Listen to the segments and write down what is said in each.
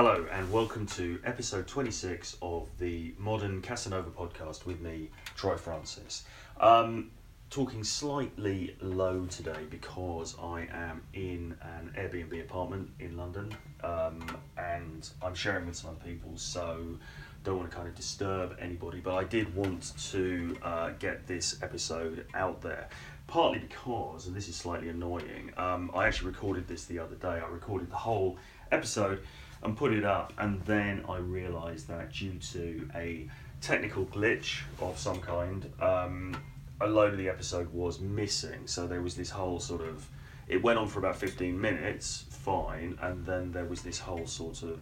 Hello, and welcome to episode 26 of the Modern Casanova podcast with me, Troy Francis. Um, talking slightly low today because I am in an Airbnb apartment in London um, and I'm sharing with some other people, so don't want to kind of disturb anybody. But I did want to uh, get this episode out there. Partly because, and this is slightly annoying, um, I actually recorded this the other day. I recorded the whole episode and put it up, and then I realised that due to a technical glitch of some kind, um, a load of the episode was missing. So there was this whole sort of. It went on for about 15 minutes, fine, and then there was this whole sort of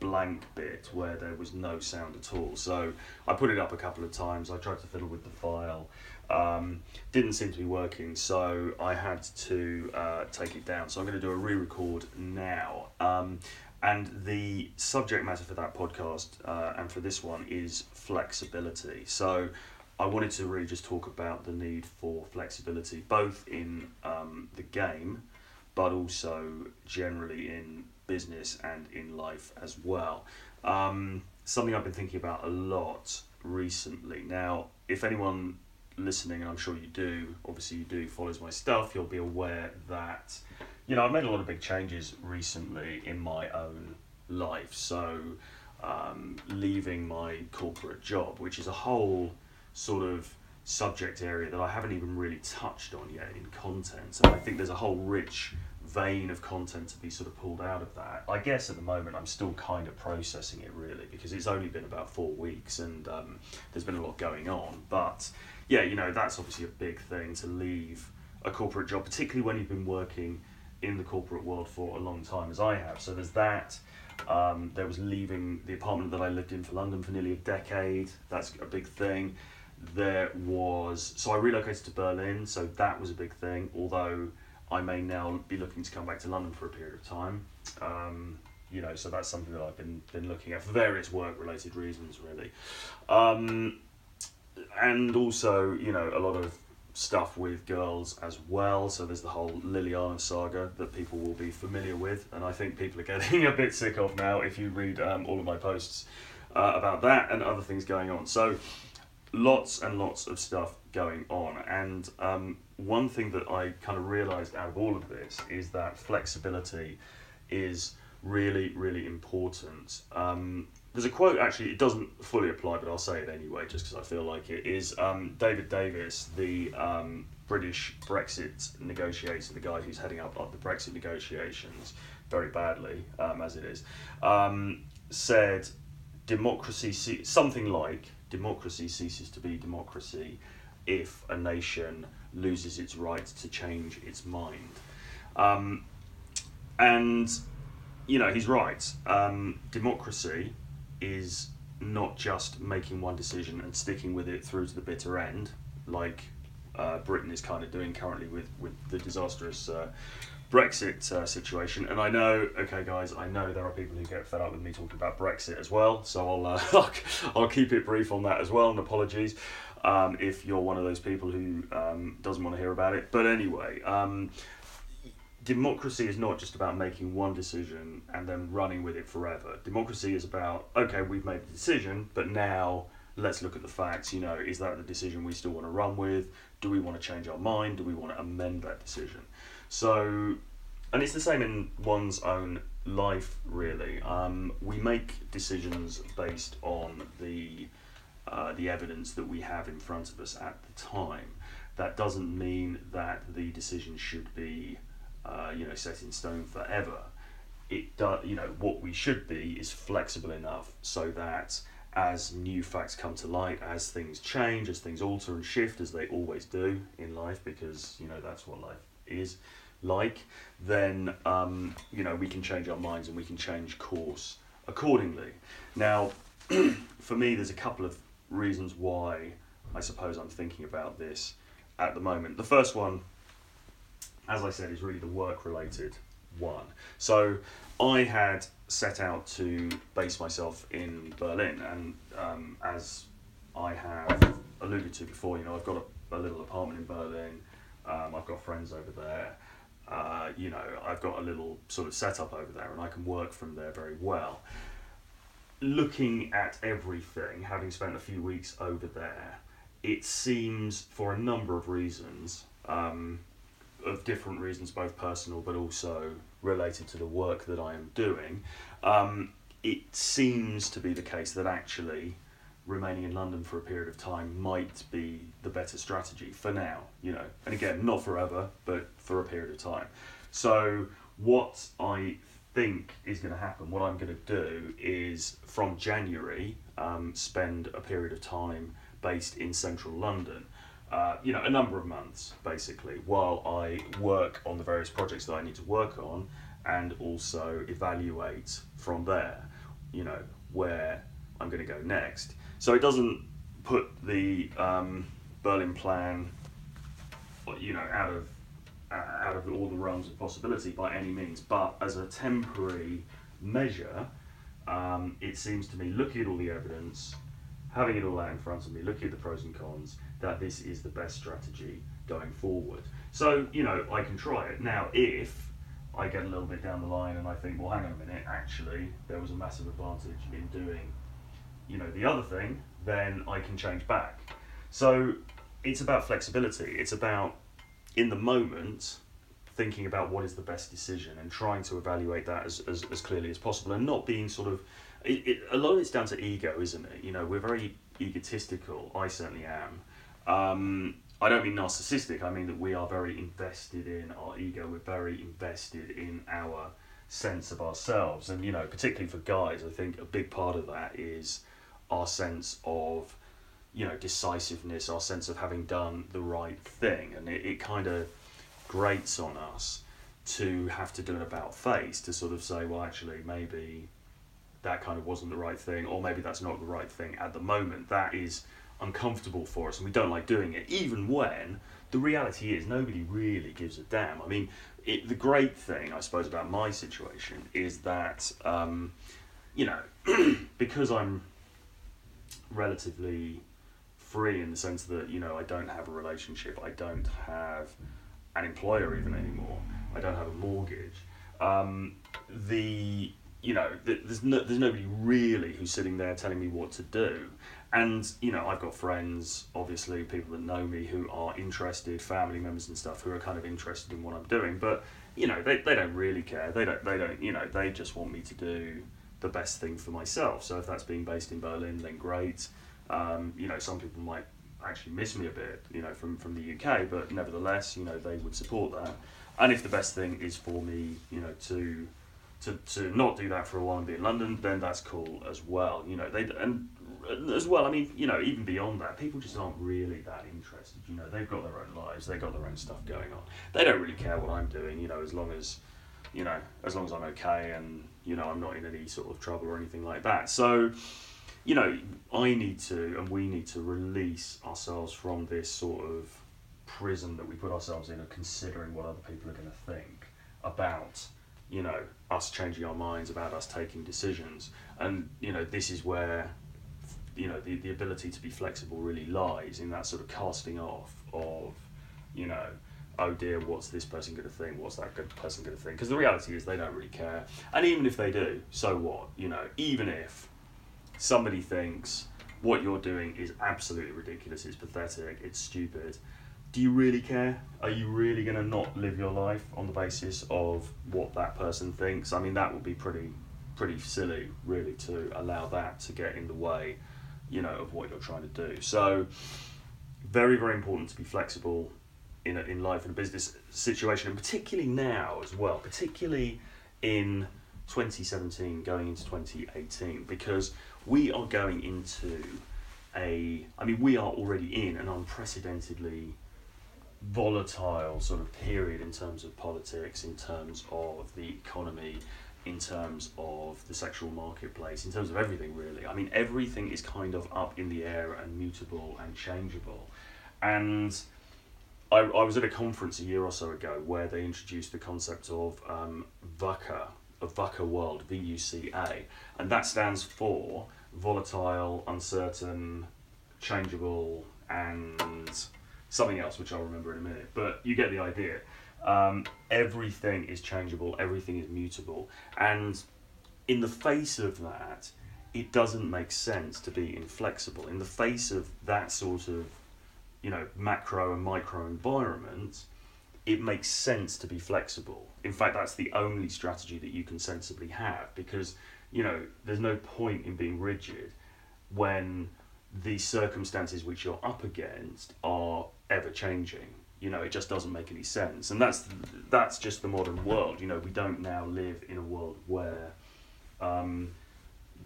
blank bit where there was no sound at all. So I put it up a couple of times. I tried to fiddle with the file. Um, didn't seem to be working, so I had to uh, take it down. So I'm going to do a re-record now. Um, and the subject matter for that podcast uh, and for this one is flexibility. So I wanted to really just talk about the need for flexibility, both in um, the game, but also generally in business and in life as well. Um, something I've been thinking about a lot recently. Now, if anyone listening, and I'm sure you do, obviously you do, follows my stuff, you'll be aware that, you know, I've made a lot of big changes recently in my own life. So, um, leaving my corporate job, which is a whole sort of subject area that I haven't even really touched on yet in content. And I think there's a whole rich vein of content to be sort of pulled out of that. I guess at the moment I'm still kind of processing it really because it's only been about four weeks and um, there's been a lot going on. But yeah, you know, that's obviously a big thing to leave a corporate job, particularly when you've been working in the corporate world for a long time as I have. So there's that. Um, there was leaving the apartment that I lived in for London for nearly a decade. That's a big thing. There was so I relocated to Berlin, so that was a big thing. Although I may now be looking to come back to London for a period of time. Um, you know, so that's something that I've been been looking at for various work related reasons, really. Um, and also, you know, a lot of stuff with girls as well. So there's the whole Liliana saga that people will be familiar with, and I think people are getting a bit sick of now if you read um, all of my posts uh, about that and other things going on. So lots and lots of stuff going on, and um, one thing that I kind of realized out of all of this is that flexibility is really, really important. Um, there's a quote actually, it doesn't fully apply, but I'll say it anyway, just because I feel like it is um, David Davis, the um, British Brexit negotiator, the guy who's heading up, the Brexit negotiations very badly, um, as it is, um, said democracy, ce- something like democracy ceases to be democracy if a nation loses its right to change its mind. Um, and, you know, he's right. Um, democracy is not just making one decision and sticking with it through to the bitter end, like uh, Britain is kind of doing currently with, with the disastrous uh, Brexit uh, situation. And I know, okay, guys, I know there are people who get fed up with me talking about Brexit as well, so I'll, uh, I'll keep it brief on that as well, and apologies um, if you're one of those people who um, doesn't want to hear about it. But anyway, um, democracy is not just about making one decision and then running with it forever. Democracy is about, okay, we've made the decision, but now let's look at the facts. You know, is that the decision we still want to run with? Do we want to change our mind? Do we want to amend that decision? So, and it's the same in one's own life, really. Um, we make decisions based on the uh, the evidence that we have in front of us at the time. That doesn't mean that the decision should be, uh, you know, set in stone forever. It does, you know, what we should be is flexible enough so that as new facts come to light, as things change, as things alter and shift, as they always do in life, because you know that's what life is like, then um, you know we can change our minds and we can change course accordingly. Now, for me, there's a couple of reasons why I suppose I'm thinking about this at the moment. The first one, as I said, is really the work related one. So I had set out to base myself in Berlin, and um, as I have alluded to before, you know, I've got a, a little apartment in Berlin. Um, I've got friends over there. Uh, you know, I've got a little sort of setup over there and I can work from there very well. Looking at everything, having spent a few weeks over there, it seems for a number of reasons, um, of different reasons, both personal but also related to the work that I am doing, um, it seems to be the case that actually remaining in London for a period of time might be the better strategy for now, you know. And again, not forever, but for a period of time. So, what I think is going to happen, what I'm going to do is from January, um, spend a period of time based in central London. Uh, you know, a number of months basically, while I work on the various projects that I need to work on and also evaluate from there, you know, where I'm going to go next. So it doesn't put the um, Berlin plan, you know, out of uh, out of all the realms of possibility by any means. But as a temporary measure, um, it seems to me, looking at all the evidence, having it all out in front of me, looking at the pros and cons, that this is the best strategy going forward. So you know, I can try it now if. I get a little bit down the line and I think, well, hang on a minute, actually, there was a massive advantage in doing you know the other thing, then I can change back. So it's about flexibility. It's about in the moment thinking about what is the best decision and trying to evaluate that as, as, as clearly as possible and not being sort of it, it, a lot of it's down to ego isn't it? You know we're very egotistical. I certainly am. Um, i don't mean narcissistic. I mean that we are very invested in our ego. We're very invested in our sense of ourselves. And you know particularly for guys i think a big part of that is our sense of you know decisiveness our sense of having done the right thing. And it, it kind of grates on us to have to do an about face to sort of say well actually maybe that kind of wasn't the right thing or maybe that's not the right thing at the moment that is uncomfortable for us and we don't like doing it even when the reality is nobody really gives a damn i mean it, the great thing i suppose about my situation is that um, you know because i'm relatively free in the sense that you know I don't have a relationship, I don't have an employer even anymore, I don't have a mortgage. Um, the you know there's no, there's nobody really who's sitting there telling me what to do, and you know I've got friends, obviously people that know me who are interested, family members and stuff who are kind of interested in what I'm doing, but you know they, they don't really care. They don't they don't you know they just want me to do the best thing for myself. So if that's being based in Berlin, then great. Um, you know, some people might actually miss me a bit, you know, from, from the UK, but nevertheless, you know, they would support that. And if the best thing is for me, you know, to to, to not do that for a while and be in London, then that's cool as well. You know, they and as well. I mean, you know, even beyond that, people just aren't really that interested. You know, they've got their own lives, they've got their own stuff going on. They don't really care what I'm doing. You know, as long as you know, as long as I'm okay and you know I'm not in any sort of trouble or anything like that. So, you know, I need to and we need to release ourselves from this sort of prison that we put ourselves in of considering what other people are going to think about you know us changing our minds about us taking decisions and you know this is where you know the, the ability to be flexible really lies in that sort of casting off of you know oh dear, what's this person going to think? What's that good person going to think? Because the reality is they don't really care. And even if they do, so what? You know, even if somebody thinks what you're doing is absolutely ridiculous, it's pathetic, it's stupid, do you really care? Are you really going to not live your life on the basis of what that person thinks? I mean, that would be pretty, pretty silly, really, to allow that to get in the way, you know, of what you're trying to do. So, very, very important to be flexible in, a, in life and business situation, and particularly now as well, particularly in 2017 going into 2018, because we are going into a, I mean, we are already in an unprecedentedly volatile sort of period in terms of politics, in terms of the economy, in terms of the sexual marketplace, in terms of everything really. I mean, everything is kind of up in the air and mutable and changeable. And I, I was at a conference a year or so ago where they introduced the concept of um, VUCA, of VUCA World, V U C A, and that stands for volatile, uncertain, changeable, and something else, which I'll remember in a minute. But you get the idea. Um, everything is changeable, everything is mutable. And in the face of that, it doesn't make sense to be inflexible. In the face of that sort of, you know, macro and micro environment, it makes sense to be flexible. In fact, that's the only strategy that you can sensibly have because, you know, there's no point in being rigid when the circumstances which you're up against are ever changing. You know, it just doesn't make any sense, and that's that's just the modern world. You know, we don't now live in a world where um,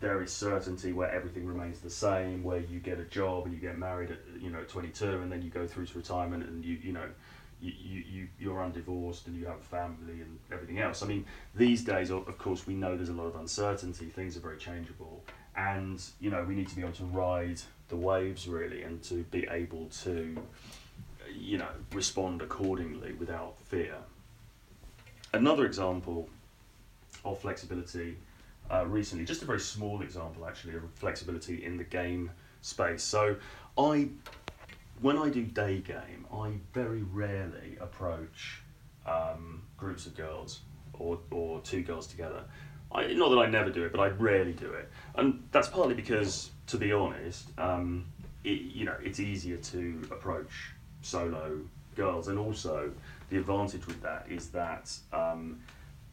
there is certainty, where everything remains the same, where you get a job and you get married at you know twenty two, and then you go through to retirement, and you you know you, you, you're undivorced and you have a family and everything else. I mean, these days, of course, we know there's a lot of uncertainty, things are very changeable, and, you know, we need to be able to ride the waves really and to be able to, you know, respond accordingly without fear. Another example of flexibility uh, recently, just a very small example actually of flexibility in the game space. So I when I do day game, I very rarely approach um, groups of girls or, or two girls together. I, not that I never do it, but I rarely do it, and that's partly because, to be honest, um, it, you know, it's easier to approach solo girls, and also the advantage with that is that um,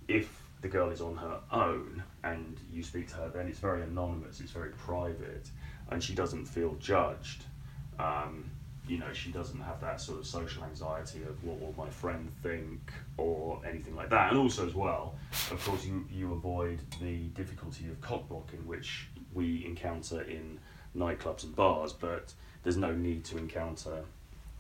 if the girl is on her own and you speak to her, then it's very anonymous, it's very private, and she doesn't feel judged. Um, you know, she doesn't have that sort of social anxiety of what will my friend think or anything like that. And also, as well, of course, you, you avoid the difficulty of cock blocking, which we encounter in nightclubs and bars, but there's no need to encounter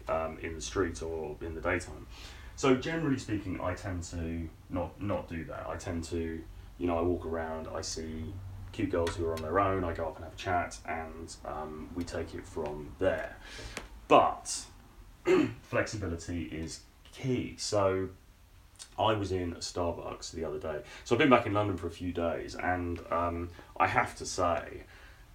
um, in the street or in the daytime. So, generally speaking, I tend to not, not do that. I tend to, you know, I walk around, I see cute girls who are on their own, I go up and have a chat, and um, we take it from there. But flexibility is key. So I was in a Starbucks the other day. So I've been back in London for a few days, and um, I have to say,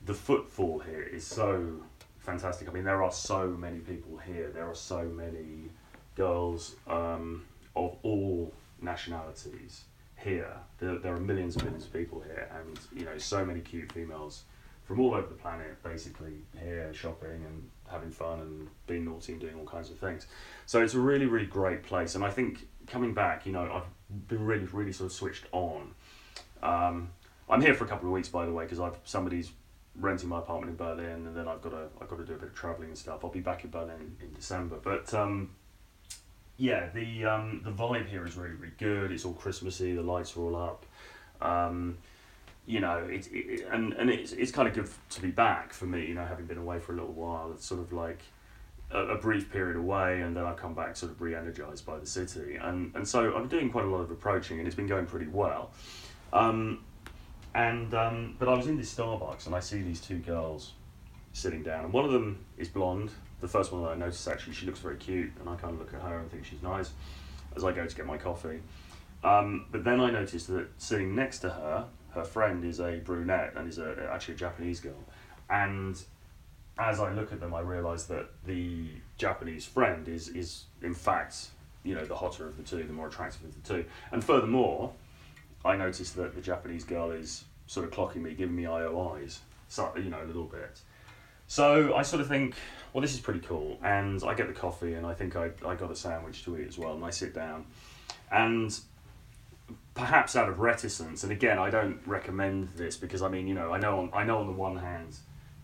the footfall here is so fantastic. I mean, there are so many people here. There are so many girls um, of all nationalities here. There, there are millions and millions of people here, and you know, so many cute females from all over the planet, basically here shopping and having fun and being naughty and doing all kinds of things. So it's a really, really great place. And I think coming back, you know, I've been really, really sort of switched on. Um, I'm here for a couple of weeks, by the way, because I've somebody's renting my apartment in Berlin, and then I've got to I've got to do a bit of traveling and stuff. I'll be back in Berlin in December, but. Um, yeah, the um, the vibe here is really really good. It's all Christmassy. The lights are all up. Um, you know, it, it, and and it's it's kind of good to be back for me. You know, having been away for a little while, it's sort of like a, a brief period away, and then I come back sort of re-energized by the city, and and so I'm doing quite a lot of approaching, and it's been going pretty well. Um, and um, but I was in this Starbucks, and I see these two girls sitting down, and one of them is blonde. The first one that I notice actually, she looks very cute, and I kind of look at her and think she's nice as I go to get my coffee. Um, but then I noticed that sitting next to her her friend is a brunette and is a, actually a Japanese girl. And as I look at them, I realise that the Japanese friend is, is in fact, you know, the hotter of the two, the more attractive of the two. And furthermore, I noticed that the Japanese girl is sort of clocking me, giving me IOIs, so, you know, a little bit. So I sort of think, well, this is pretty cool. And I get the coffee and I think I, I got a sandwich to eat as well. And I sit down. And perhaps out of reticence, and again, I don't recommend this because I mean, you know, I know on, I know on the one hand,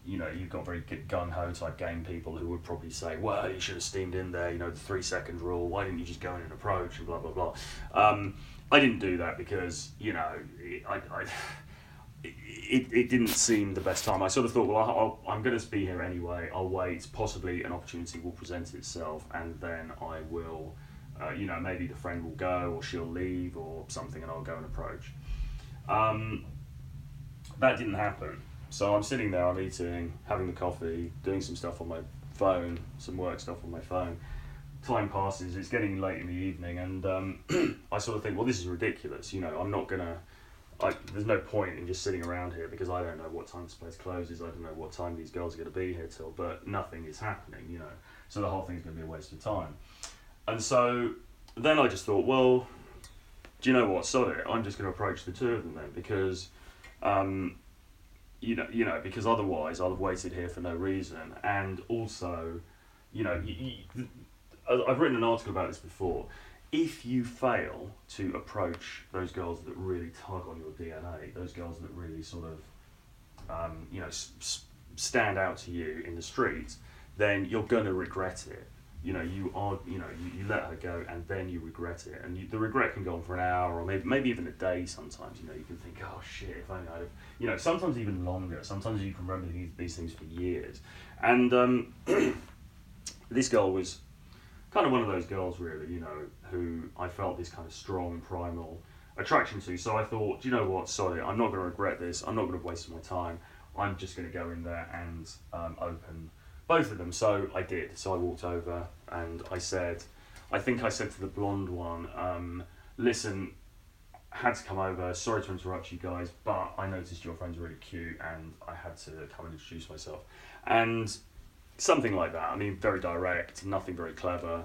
you know, you've got very gung ho type game people who would probably say, well, you should have steamed in there, you know, the three second rule. Why didn't you just go in and approach and blah blah blah. Um, I didn't do that because you know, I. I it, it didn't seem the best time. I sort of thought, well, i am going to be here anyway. I'll wait. Possibly an opportunity will present itself, and then I will uh, you know, maybe the friend will go or she'll leave or something and I'll go and approach. Um, that didn't happen. So I'm sitting there, I'm eating, having the coffee, doing some stuff on my phone, some work stuff on my phone. Time passes, it's getting late in the evening, and um, I sort of think, well, this is ridiculous. You know, I'm not to. I, there's no point in just sitting around here because I don't know what time this place closes. I don't know what time these girls are going to be here till, but nothing is happening, you know. So the whole thing's going to be a waste of time. And so then I just thought, well, do you know what? Sod it. I'm just going to approach the two of them then because, um, you know, you know, because otherwise I'll have waited here for no reason. And also, you know, you, you, I've written an article about this before. If you fail to approach those girls that really tug on your DNA, those girls that really sort of, um, you know, s- stand out to you in the street, then you're to regret it. You know you are you know you, you let her go and then you regret it. And you, the regret can go on for an hour or maybe maybe even a day sometimes. You know you can think oh shit if only I'd have you know sometimes even longer. Sometimes you can remember these, these things for years. And um, this girl was kind of one of those girls really you know who I felt this kind of strong primal attraction to so I thought you know what sorry I'm not going to regret this I'm not going to waste my time I'm just going to go in there and um, open both of them. So I did. So I walked over and I said, I think I said to the blonde one, um, listen, had to come over. Sorry to interrupt you guys, but I noticed your friend's really cute and I had to come and introduce myself. And something like that. I mean, very direct, nothing very clever.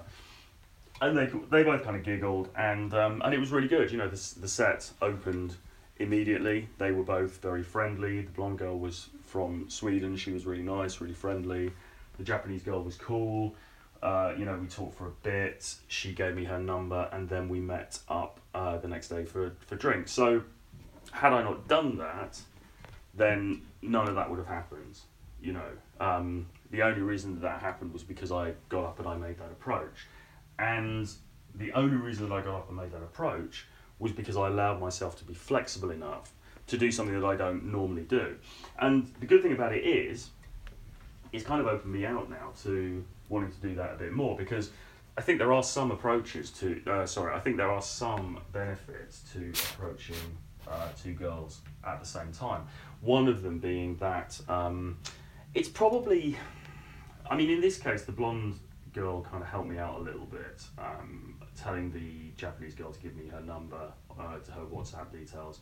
And they, they both kind of giggled and, um, and it was really good. You know, the, the set opened immediately. They were both very friendly. The blonde girl was from Sweden. She was really nice, really friendly. The Japanese girl was cool. Uh, you know, we talked for a bit. She gave me her number, and then we met up uh, the next day for for drinks. So, had I not done that, then none of that would have happened. You know, um, the only reason that that happened was because I got up and I made that approach, and the only reason that I got up and made that approach was because I allowed myself to be flexible enough to do something that I don't normally do. And the good thing about it is, it's kind of opened me out now to wanting to do that a bit more because I think there are some approaches to, uh, sorry, I think there are some benefits to approaching uh, two girls at the same time. One of them being that um, it's probably, I mean, in this case, the blonde girl kind of helped me out a little bit, um, telling the Japanese girl to give me her number, uh, to her WhatsApp details.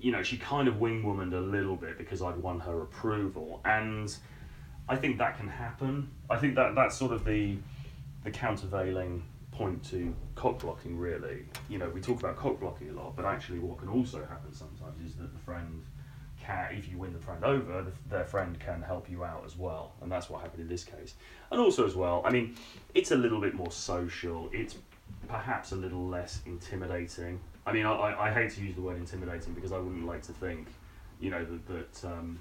You know, she kind of wing womaned a little bit because I'd won her approval. And I think that can happen. I think that that's sort of the the countervailing point to cock blocking. Really, you know, we talk about cock blocking a lot, but actually, what can also happen sometimes is that the friend can, if you win the friend over, the, their friend can help you out as well, and that's what happened in this case. And also as well, I mean, it's a little bit more social. It's perhaps a little less intimidating. I mean, I, I, I hate to use the word intimidating because I wouldn't like to think, you know, that, that um,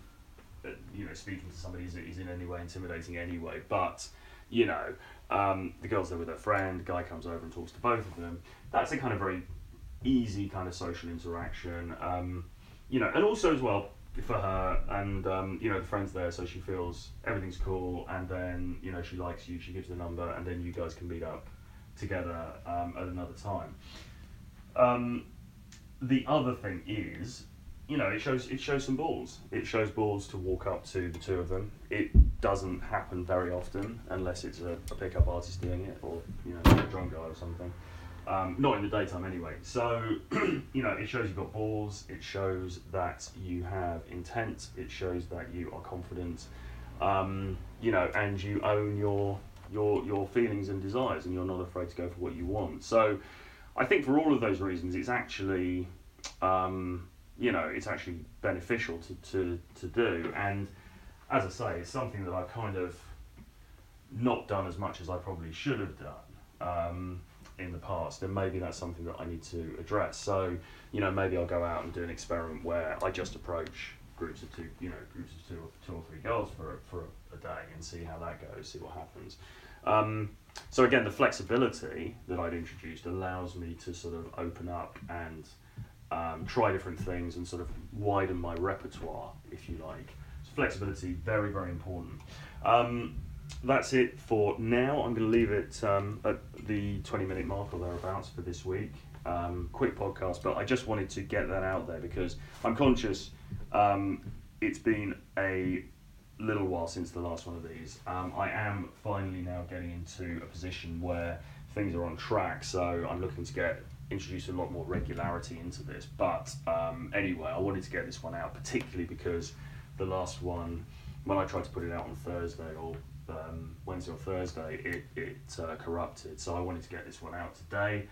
you know, speaking to somebody is, is in any way intimidating anyway. But, you know, um, the girl's there with her friend, guy comes over and talks to both of them. That's a kind of very easy kind of social interaction. Um, you know, and also as well for her, and um, you know, the friend's there, so she feels everything's cool, and then you know she likes you, she gives the number, and then you guys can meet up together um, at another time. Um, the other thing is you know, it shows it shows some balls. It shows balls to walk up to the two of them. It doesn't happen very often unless it's a, a pickup artist doing it or you know a drum guy or something. Um, not in the daytime anyway. So you know, it shows you've got balls. It shows that you have intent. It shows that you are confident. Um, you know, and you own your your your feelings and desires, and you're not afraid to go for what you want. So, I think for all of those reasons, it's actually um, you know, it's actually beneficial to, to, to do. And as I say, it's something that I've kind of not done as much as I probably should have done um, in the past. And maybe that's something that I need to address. So, you know, maybe I'll go out and do an experiment where I just approach groups of two, you know, groups of two or, two or three girls for, for a day and see how that goes, see what happens. Um, so again, the flexibility that I'd introduced allows me to sort of open up and um, try different things and sort of widen my repertoire, if you like. So flexibility, very, very important. Um, that's it for now. I'm going to leave it um, at the 20 minute mark or thereabouts for this week. Um, quick podcast, but I just wanted to get that out there because I'm conscious um, it's been a little while since the last one of these. Um, I am finally now getting into a position where things are on track, so I'm looking to get introduce a lot more regularity into this. But um, anyway, I wanted to get this one out, particularly because the last one, when I tried to put it out on Thursday or um, Wednesday or Thursday, it, it uh, corrupted. So I wanted to get this one out today.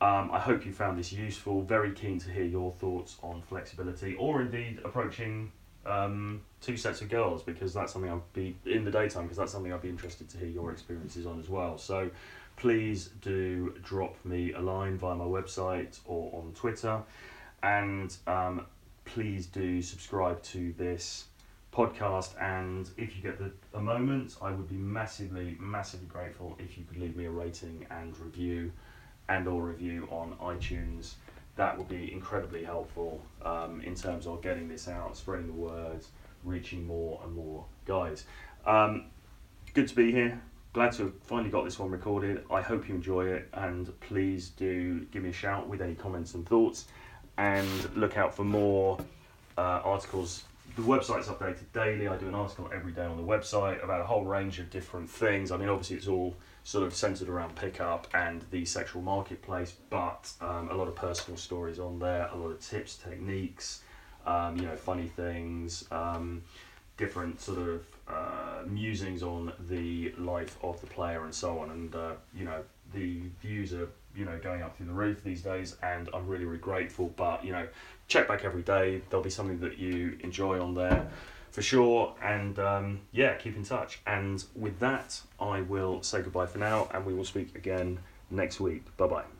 Um, I hope you found this useful. Very keen to hear your thoughts on flexibility or indeed approaching um, two sets of girls because that's something I'd be in the daytime because that's something I'd be interested to hear your experiences on as well. So please do drop me a line via my website or on Twitter and um, please do subscribe to this podcast and if you get the, a moment i would be massively massively grateful if you could leave me a rating and review and or review on itunes. That would be incredibly helpful um, in terms of getting this out spreading the word reaching more and more guys. Um, good to be here. Glad to have finally got this one recorded. I hope you enjoy it and please do give me a shout with any comments and thoughts. And look out for more uh, articles the website's updated daily. I do an article every day on the website about a whole range of different things. I mean, obviously, it's all sort of centered around pickup and the sexual marketplace, but um, a lot of personal stories on there, a lot of tips, techniques, um, you know, funny things, um, different sort of uh, musings on the life of the player and so on. And, uh, you know, the views are you know going up through the roof these days and i'm really really grateful but you know check back every day. There'll be something that you enjoy on there for sure and um, yeah keep in touch. And with that i will say goodbye for now and we will speak again next week. Bye bye